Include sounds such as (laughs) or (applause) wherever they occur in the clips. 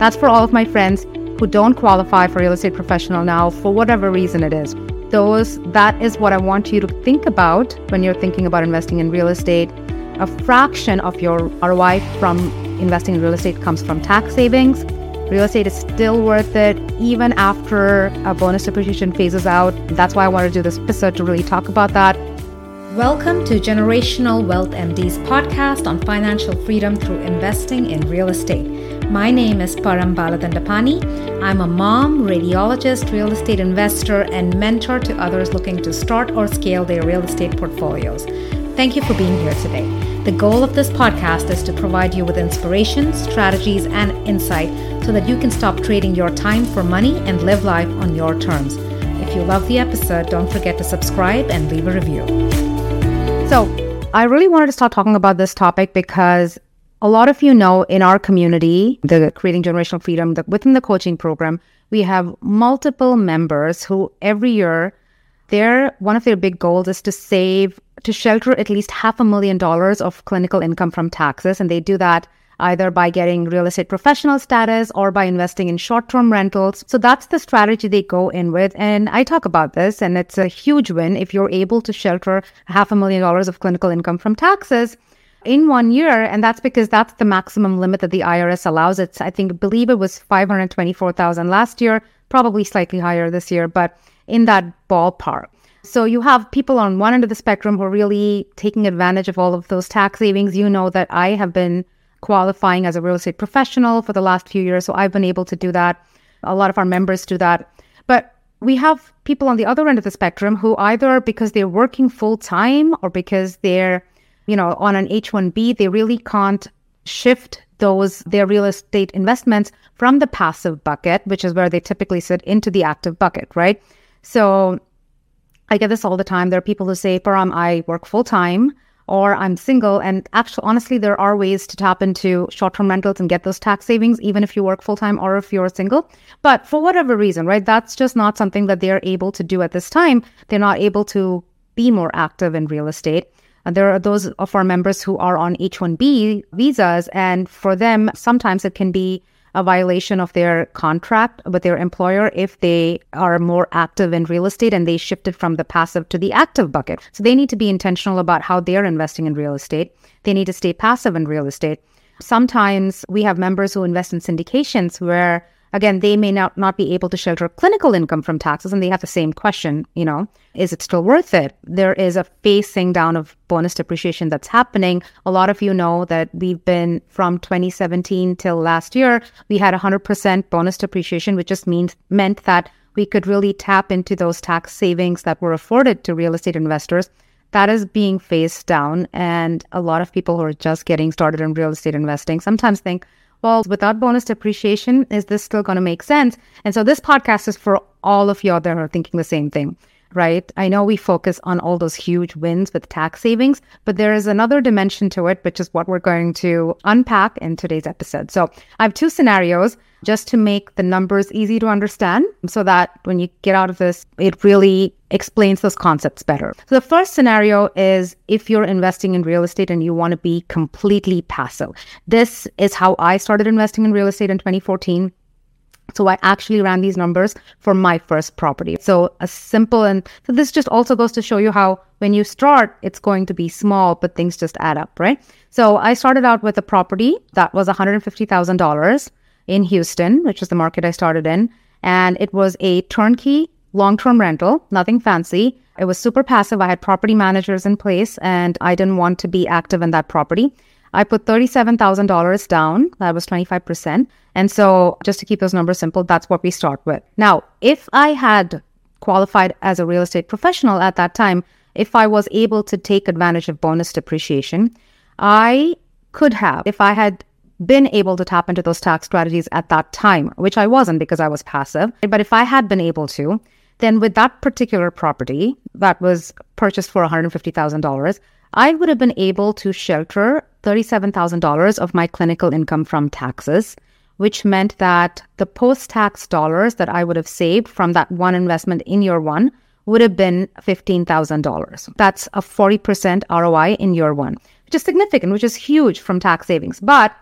That's for all of my friends who don't qualify for real estate professional now for whatever reason it is. Those that is what I want you to think about when you're thinking about investing in real estate. A fraction of your ROI from investing in real estate comes from tax savings. Real estate is still worth it even after a bonus depreciation phases out. That's why I wanted to do this episode to really talk about that. Welcome to Generational Wealth MD's podcast on financial freedom through investing in real estate. My name is Param Baladandapani. I'm a mom, radiologist, real estate investor, and mentor to others looking to start or scale their real estate portfolios. Thank you for being here today. The goal of this podcast is to provide you with inspiration, strategies, and insight so that you can stop trading your time for money and live life on your terms. If you love the episode, don't forget to subscribe and leave a review. So, I really wanted to start talking about this topic because a lot of you know in our community, the Creating Generational Freedom, the, within the coaching program, we have multiple members who every year, their one of their big goals is to save to shelter at least half a million dollars of clinical income from taxes, and they do that either by getting real estate professional status or by investing in short term rentals. So that's the strategy they go in with. And I talk about this, and it's a huge win if you're able to shelter half a million dollars of clinical income from taxes in one year and that's because that's the maximum limit that the IRS allows it's i think believe it was 524,000 last year probably slightly higher this year but in that ballpark so you have people on one end of the spectrum who are really taking advantage of all of those tax savings you know that I have been qualifying as a real estate professional for the last few years. So I've been able to do that. A lot of our members do that. But we have people on the other end of the spectrum who either because they're working full time or because they're, you know, on an H1B, they really can't shift those their real estate investments from the passive bucket, which is where they typically sit into the active bucket, right? So I get this all the time. There are people who say, Param, I work full time or I'm single. And actually, honestly, there are ways to tap into short term rentals and get those tax savings, even if you work full time or if you're single. But for whatever reason, right, that's just not something that they're able to do at this time. They're not able to be more active in real estate. There are those of our members who are on H 1B visas. And for them, sometimes it can be a violation of their contract with their employer if they are more active in real estate and they shifted from the passive to the active bucket. So they need to be intentional about how they're investing in real estate. They need to stay passive in real estate. Sometimes we have members who invest in syndications where again, they may not, not be able to shelter clinical income from taxes, and they have the same question, you know, is it still worth it? There is a phasing down of bonus depreciation that's happening. A lot of you know that we've been from 2017 till last year, we had 100% bonus depreciation, which just means meant that we could really tap into those tax savings that were afforded to real estate investors. That is being phased down. And a lot of people who are just getting started in real estate investing sometimes think, well, without bonus depreciation, is this still going to make sense? And so this podcast is for all of you that are thinking the same thing, right? I know we focus on all those huge wins with tax savings, but there is another dimension to it, which is what we're going to unpack in today's episode. So I have two scenarios just to make the numbers easy to understand so that when you get out of this, it really explains those concepts better. So the first scenario is if you're investing in real estate and you want to be completely passive. This is how I started investing in real estate in 2014. So I actually ran these numbers for my first property. So a simple and so this just also goes to show you how when you start, it's going to be small, but things just add up, right? So I started out with a property that was $150,000 in Houston, which is the market I started in. And it was a turnkey long term rental, nothing fancy. It was super passive. I had property managers in place and I didn't want to be active in that property. I put $37,000 down. That was 25%. And so, just to keep those numbers simple, that's what we start with. Now, if I had qualified as a real estate professional at that time, if I was able to take advantage of bonus depreciation, I could have, if I had been able to tap into those tax strategies at that time, which I wasn't because I was passive. But if I had been able to, then with that particular property that was purchased for $150,000, I would have been able to shelter $37,000 of my clinical income from taxes, which meant that the post tax dollars that I would have saved from that one investment in year one would have been $15,000. That's a 40% ROI in year one, which is significant, which is huge from tax savings. But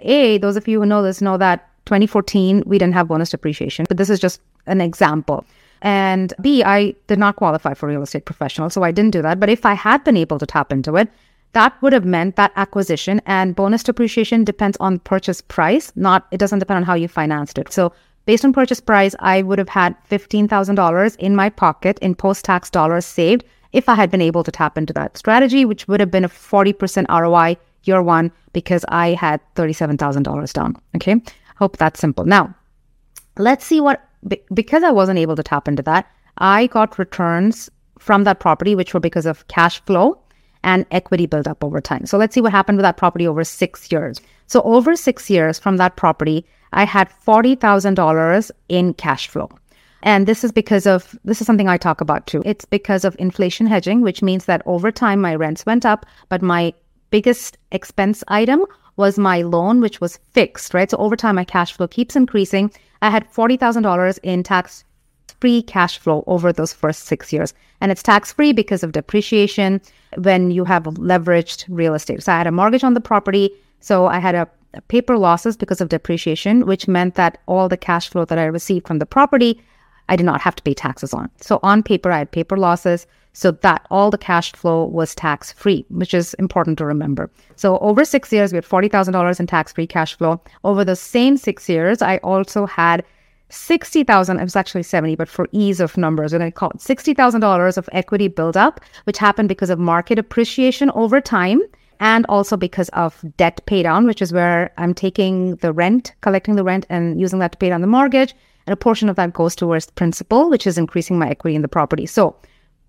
a, those of you who know this know that 2014, we didn't have bonus depreciation, but this is just an example. And B, I did not qualify for real estate professional, so I didn't do that. But if I had been able to tap into it, that would have meant that acquisition and bonus depreciation depends on purchase price, not it doesn't depend on how you financed it. So based on purchase price, I would have had $15,000 in my pocket in post-tax dollars saved if I had been able to tap into that strategy, which would have been a 40% ROI year one because I had $37,000 down. Okay. Hope that's simple. Now, let's see what, because I wasn't able to tap into that, I got returns from that property, which were because of cash flow and equity build up over time. So let's see what happened with that property over six years. So over six years from that property, I had $40,000 in cash flow. And this is because of, this is something I talk about too. It's because of inflation hedging, which means that over time my rents went up, but my biggest expense item was my loan, which was fixed, right? So over time, my cash flow keeps increasing. I had $40,000 in tax free cash flow over those first six years. And it's tax free because of depreciation when you have leveraged real estate. So I had a mortgage on the property. So I had a, a paper losses because of depreciation, which meant that all the cash flow that I received from the property, I did not have to pay taxes on. So on paper, I had paper losses so that all the cash flow was tax free, which is important to remember. So over six years, we had $40,000 in tax free cash flow. Over the same six years, I also had 60,000, it was actually 70, but for ease of numbers, we're going to call it $60,000 of equity buildup, which happened because of market appreciation over time and also because of debt pay down, which is where I'm taking the rent, collecting the rent and using that to pay down the mortgage. And a portion of that goes towards principal, which is increasing my equity in the property. So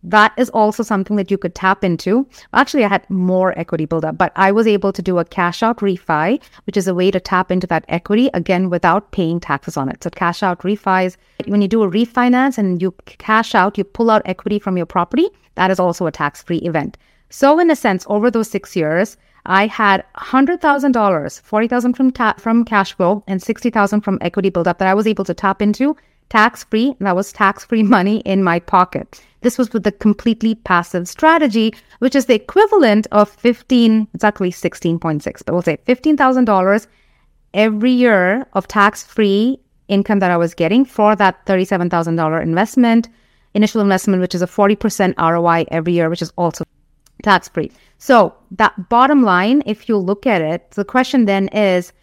that is also something that you could tap into. Actually, I had more equity buildup, but I was able to do a cash out refi, which is a way to tap into that equity again without paying taxes on it. So, cash out refis, when you do a refinance and you cash out, you pull out equity from your property, that is also a tax free event. So, in a sense, over those six years, I had $100,000, 40,000 from, ta- from cash flow and 60,000 from equity buildup that I was able to tap into tax free. That was tax free (laughs) money in my pocket. This was with a completely passive strategy, which is the equivalent of 15, it's actually 16.6, but we'll say $15,000 every year of tax free income that I was getting for that $37,000 investment, initial investment, which is a 40% ROI every year, which is also tax free. So, that bottom line, if you look at it, the question then is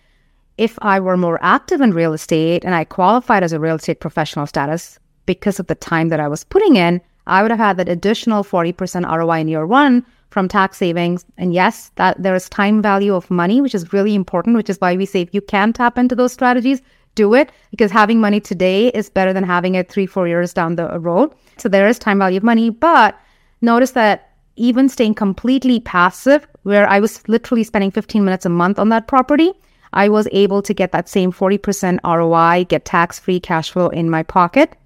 if I were more active in real estate and I qualified as a real estate professional status because of the time that I was putting in, I would have had that additional 40% ROI in year one from tax savings. And yes, that there is time value of money, which is really important, which is why we say if you can tap into those strategies, do it because having money today is better than having it three, four years down the road. So there is time value of money. But notice that even staying completely passive, where I was literally spending 15 minutes a month on that property, I was able to get that same 40% ROI, get tax free cash flow in my pocket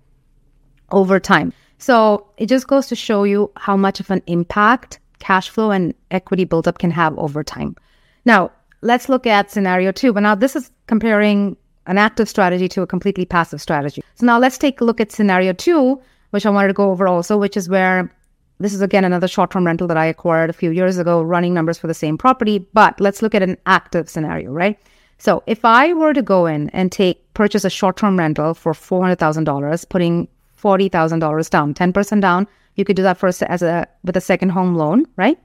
over time. So it just goes to show you how much of an impact cash flow and equity buildup can have over time. Now, let's look at scenario two. But now this is comparing an active strategy to a completely passive strategy. So now let's take a look at scenario two, which I wanted to go over also, which is where this is again another short term rental that I acquired a few years ago, running numbers for the same property. But let's look at an active scenario, right? So if I were to go in and take purchase a short term rental for four hundred thousand dollars, putting forty thousand dollars down, ten percent down, you could do that a, as a with a second home loan, right?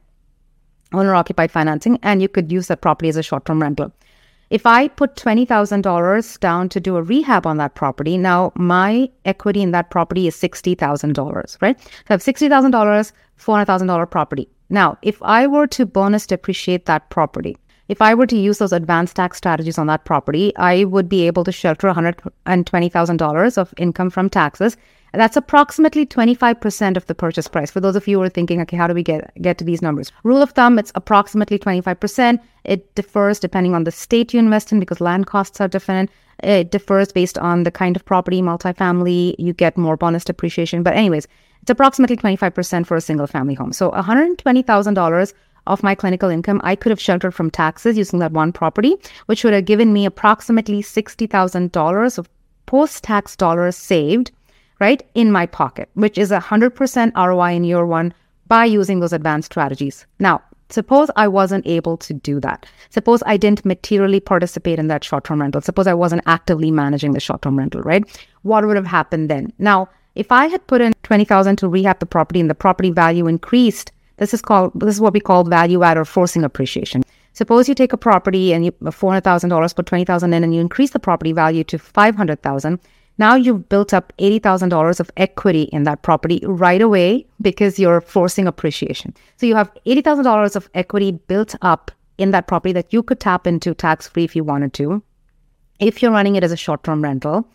Owner occupied financing, and you could use that property as a short term rental. If I put $20,000 down to do a rehab on that property, now my equity in that property is $60,000, right? So I have $60,000, $400,000 property. Now, if I were to bonus depreciate that property, if I were to use those advanced tax strategies on that property, I would be able to shelter $120,000 of income from taxes. That's approximately 25% of the purchase price. For those of you who are thinking, okay, how do we get, get to these numbers? Rule of thumb, it's approximately 25%. It differs depending on the state you invest in because land costs are different. It differs based on the kind of property, multifamily, you get more bonus depreciation. But, anyways, it's approximately 25% for a single family home. So, $120,000 of my clinical income, I could have sheltered from taxes using that one property, which would have given me approximately $60,000 of post tax dollars saved, right, in my pocket, which is a 100% ROI in year one by using those advanced strategies. Now, Suppose I wasn't able to do that. Suppose I didn't materially participate in that short term rental. Suppose I wasn't actively managing the short term rental, right? What would have happened then? Now, if I had put in 20,000 to rehab the property and the property value increased, this is called, this is what we call value add or forcing appreciation. Suppose you take a property and you $400,000, put 20,000 in and you increase the property value to 500,000 now you've built up $80,000 of equity in that property right away because you're forcing appreciation. So you have $80,000 of equity built up in that property that you could tap into tax free if you wanted to. If you're running it as a short term rental,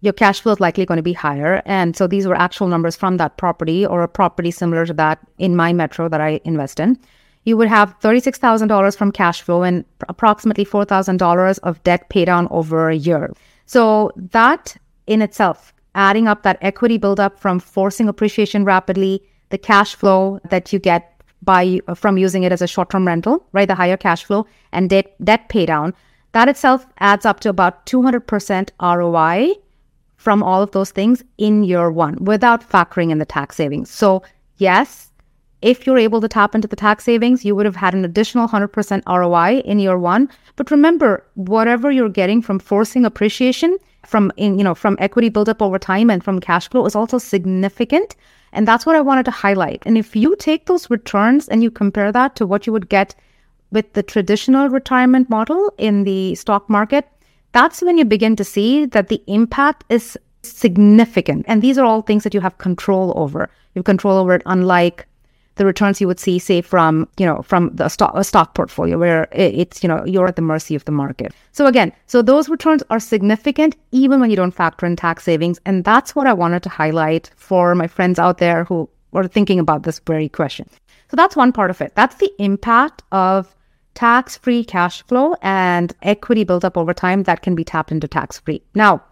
your cash flow is likely going to be higher. And so these were actual numbers from that property or a property similar to that in my metro that I invest in. You would have $36,000 from cash flow and approximately $4,000 of debt pay down over a year. So that in itself, adding up that equity buildup from forcing appreciation rapidly, the cash flow that you get by from using it as a short-term rental, right? The higher cash flow and debt debt pay down, that itself adds up to about 200% ROI from all of those things in year one without factoring in the tax savings. So, yes, if you're able to tap into the tax savings, you would have had an additional 100% ROI in year one. But remember, whatever you're getting from forcing appreciation from in, you know from equity buildup over time and from cash flow is also significant. And that's what i wanted to highlight. And if you take those returns and you compare that to what you would get with the traditional retirement model in the stock market that's when you begin to see that the impact is significant. And these are all things that you have control over. You have control over it unlike the returns you would see, say, from you know from the stock a stock portfolio where it's you know you're at the mercy of the market. So again, so those returns are significant even when you don't factor in tax savings, and that's what I wanted to highlight for my friends out there who are thinking about this very question. So that's one part of it. That's the impact of tax-free cash flow and equity built up over time that can be tapped into tax-free. Now,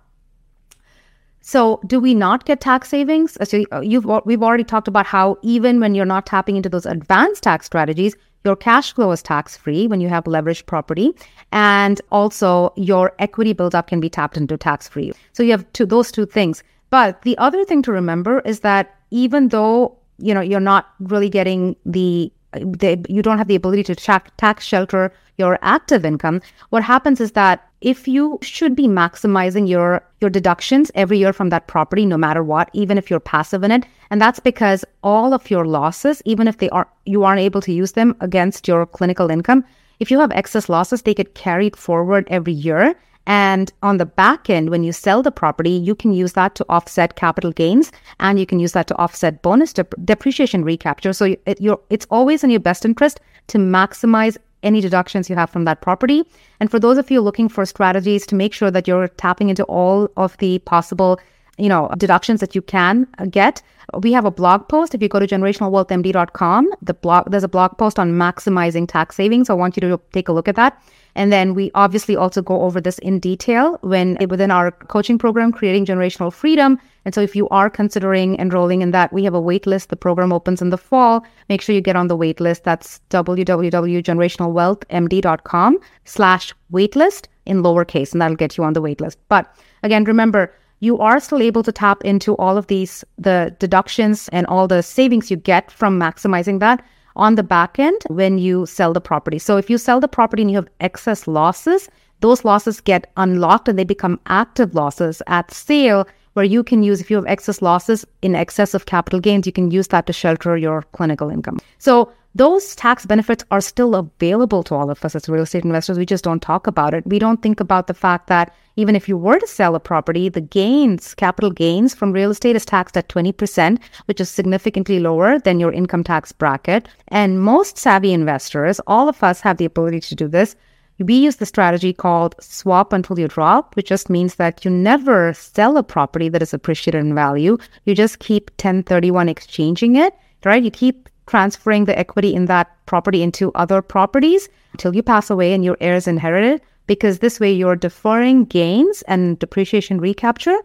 so, do we not get tax savings? So, uh, you've we've already talked about how even when you're not tapping into those advanced tax strategies, your cash flow is tax free when you have leveraged property, and also your equity buildup can be tapped into tax free. So, you have two, those two things. But the other thing to remember is that even though you know you're not really getting the they, you don't have the ability to tax shelter your active income, what happens is that if you should be maximizing your your deductions every year from that property no matter what even if you're passive in it and that's because all of your losses even if they are you aren't able to use them against your clinical income if you have excess losses they get carried forward every year and on the back end, when you sell the property, you can use that to offset capital gains and you can use that to offset bonus dep- depreciation recapture. So it, it's always in your best interest to maximize any deductions you have from that property. And for those of you looking for strategies to make sure that you're tapping into all of the possible you know deductions that you can uh, get we have a blog post if you go to generationalwealthmd.com the blog there's a blog post on maximizing tax savings i want you to take a look at that and then we obviously also go over this in detail when eh, within our coaching program, Creating Generational Freedom. And so if you are considering enrolling in that, we have a wait list. The program opens in the fall. Make sure you get on the wait list. That's www.generationalwealthmd.com slash waitlist in lowercase, and that'll get you on the wait list. But again, remember, you are still able to tap into all of these, the deductions and all the savings you get from maximizing that on the back end when you sell the property. So if you sell the property and you have excess losses, those losses get unlocked and they become active losses at sale where you can use if you have excess losses in excess of capital gains you can use that to shelter your clinical income so those tax benefits are still available to all of us as real estate investors. We just don't talk about it. We don't think about the fact that even if you were to sell a property, the gains, capital gains from real estate is taxed at 20%, which is significantly lower than your income tax bracket. And most savvy investors, all of us have the ability to do this. We use the strategy called swap until you drop, which just means that you never sell a property that is appreciated in value. You just keep 1031 exchanging it, right? You keep transferring the equity in that property into other properties until you pass away and your heirs inherit it, because this way you're deferring gains and depreciation recapture.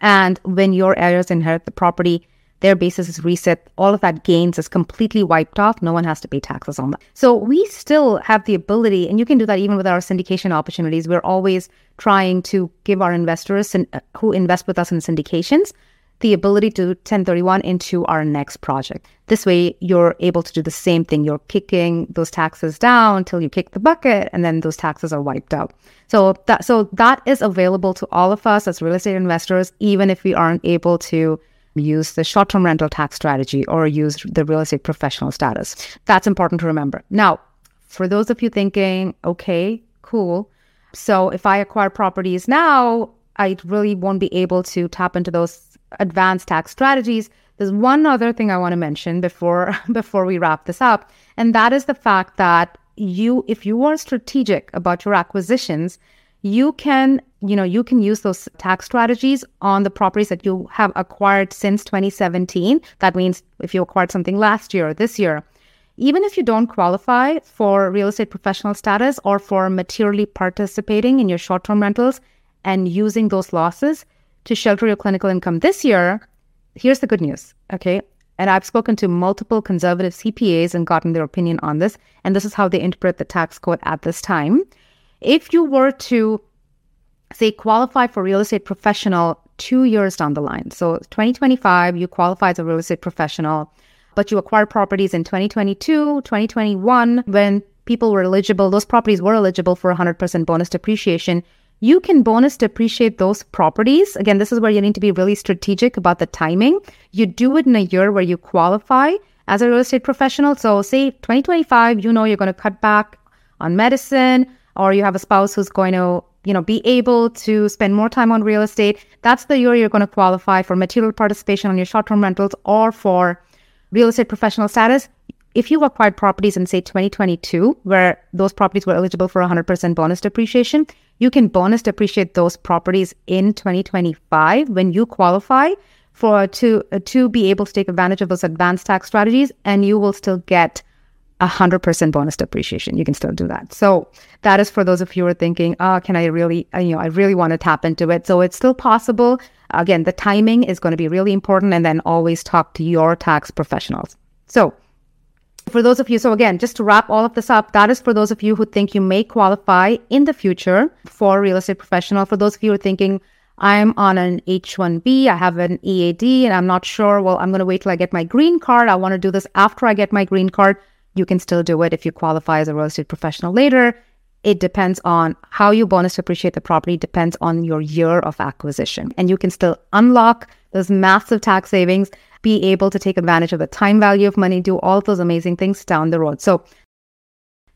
And when your heirs inherit the property, their basis is reset. All of that gains is completely wiped off. No one has to pay taxes on that. So we still have the ability, and you can do that even with our syndication opportunities. We're always trying to give our investors uh, who invest with us in syndications the ability to 1031 into our next project. This way, you're able to do the same thing. You're kicking those taxes down until you kick the bucket, and then those taxes are wiped out. So that so that is available to all of us as real estate investors, even if we aren't able to use the short-term rental tax strategy or use the real estate professional status. That's important to remember. Now, for those of you thinking, okay, cool. So if I acquire properties now, I really won't be able to tap into those advanced tax strategies. There's one other thing I want to mention before (laughs) before we wrap this up, and that is the fact that you if you are strategic about your acquisitions, you can, you know, you can use those tax strategies on the properties that you have acquired since 2017. That means if you acquired something last year or this year, even if you don't qualify for real estate professional status or for materially participating in your short-term rentals and using those losses to shelter your clinical income this year, here's the good news. Okay. And I've spoken to multiple conservative CPAs and gotten their opinion on this. And this is how they interpret the tax code at this time. If you were to, say, qualify for real estate professional two years down the line, so 2025, you qualify as a real estate professional, but you acquired properties in 2022, 2021, when people were eligible, those properties were eligible for 100% bonus depreciation you can bonus depreciate those properties. Again, this is where you need to be really strategic about the timing. You do it in a year where you qualify as a real estate professional. So, say 2025, you know you're going to cut back on medicine, or you have a spouse who's going to you know be able to spend more time on real estate that's the year you're going to qualify for material participation on your short-term rentals or for real estate professional status if you acquired properties in say 2022 where those properties were eligible for 100% bonus depreciation you can bonus depreciate those properties in 2025 when you qualify for to to be able to take advantage of those advanced tax strategies and you will still get 100% bonus depreciation. You can still do that. So that is for those of you who are thinking oh can i really you know i really want to tap into it. So it's still possible. Again the timing is going to be really important and then always talk to your tax professionals. So for those of you, so again, just to wrap all of this up, that is for those of you who think you may qualify in the future for real estate professional. For those of you who are thinking, I'm on an H1B, I have an EAD, and I'm not sure, well, I'm going to wait till I get my green card. I want to do this after I get my green card. You can still do it if you qualify as a real estate professional later. It depends on how you bonus appreciate the property, depends on your year of acquisition. And you can still unlock those massive tax savings be able to take advantage of the time value of money, do all those amazing things down the road. So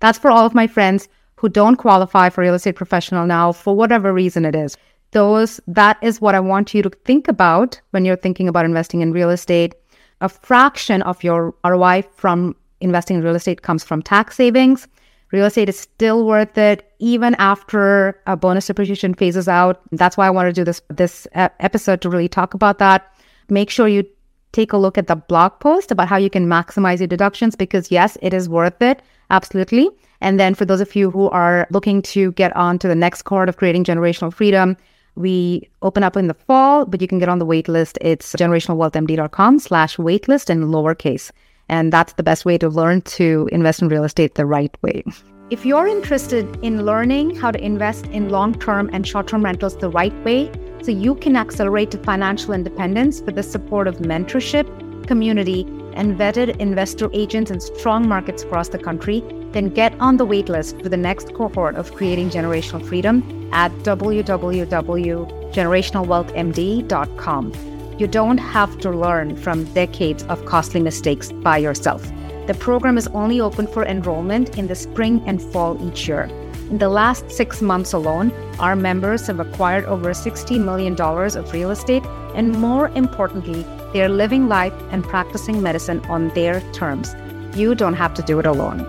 that's for all of my friends who don't qualify for real estate professional now for whatever reason it is. Those that is what I want you to think about when you're thinking about investing in real estate. A fraction of your ROI from investing in real estate comes from tax savings. Real estate is still worth it even after a bonus depreciation phases out. That's why I want to do this this episode to really talk about that. Make sure you take a look at the blog post about how you can maximize your deductions because, yes, it is worth it. Absolutely. And then for those of you who are looking to get on to the next cohort of creating generational freedom, we open up in the fall, but you can get on the waitlist. It's generationalwealthmd.com slash waitlist in lowercase. And that's the best way to learn to invest in real estate the right way. If you're interested in learning how to invest in long term and short term rentals the right way, so you can accelerate to financial independence with the support of mentorship, community, and vetted investor agents in strong markets across the country, then get on the waitlist for the next cohort of creating generational freedom at www.generationalwealthmd.com. You don't have to learn from decades of costly mistakes by yourself. The program is only open for enrollment in the spring and fall each year. In the last six months alone, our members have acquired over $60 million of real estate, and more importantly, they are living life and practicing medicine on their terms. You don't have to do it alone.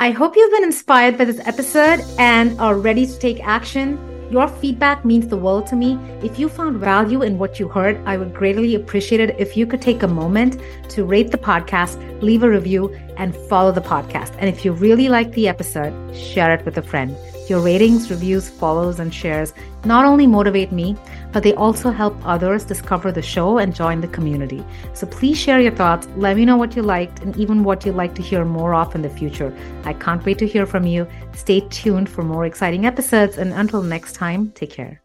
I hope you've been inspired by this episode and are ready to take action. Your feedback means the world to me. If you found value in what you heard, I would greatly appreciate it if you could take a moment to rate the podcast, leave a review, and follow the podcast. And if you really like the episode, share it with a friend. Your ratings, reviews, follows, and shares not only motivate me, but they also help others discover the show and join the community. So please share your thoughts. Let me know what you liked and even what you'd like to hear more of in the future. I can't wait to hear from you. Stay tuned for more exciting episodes. And until next time, take care.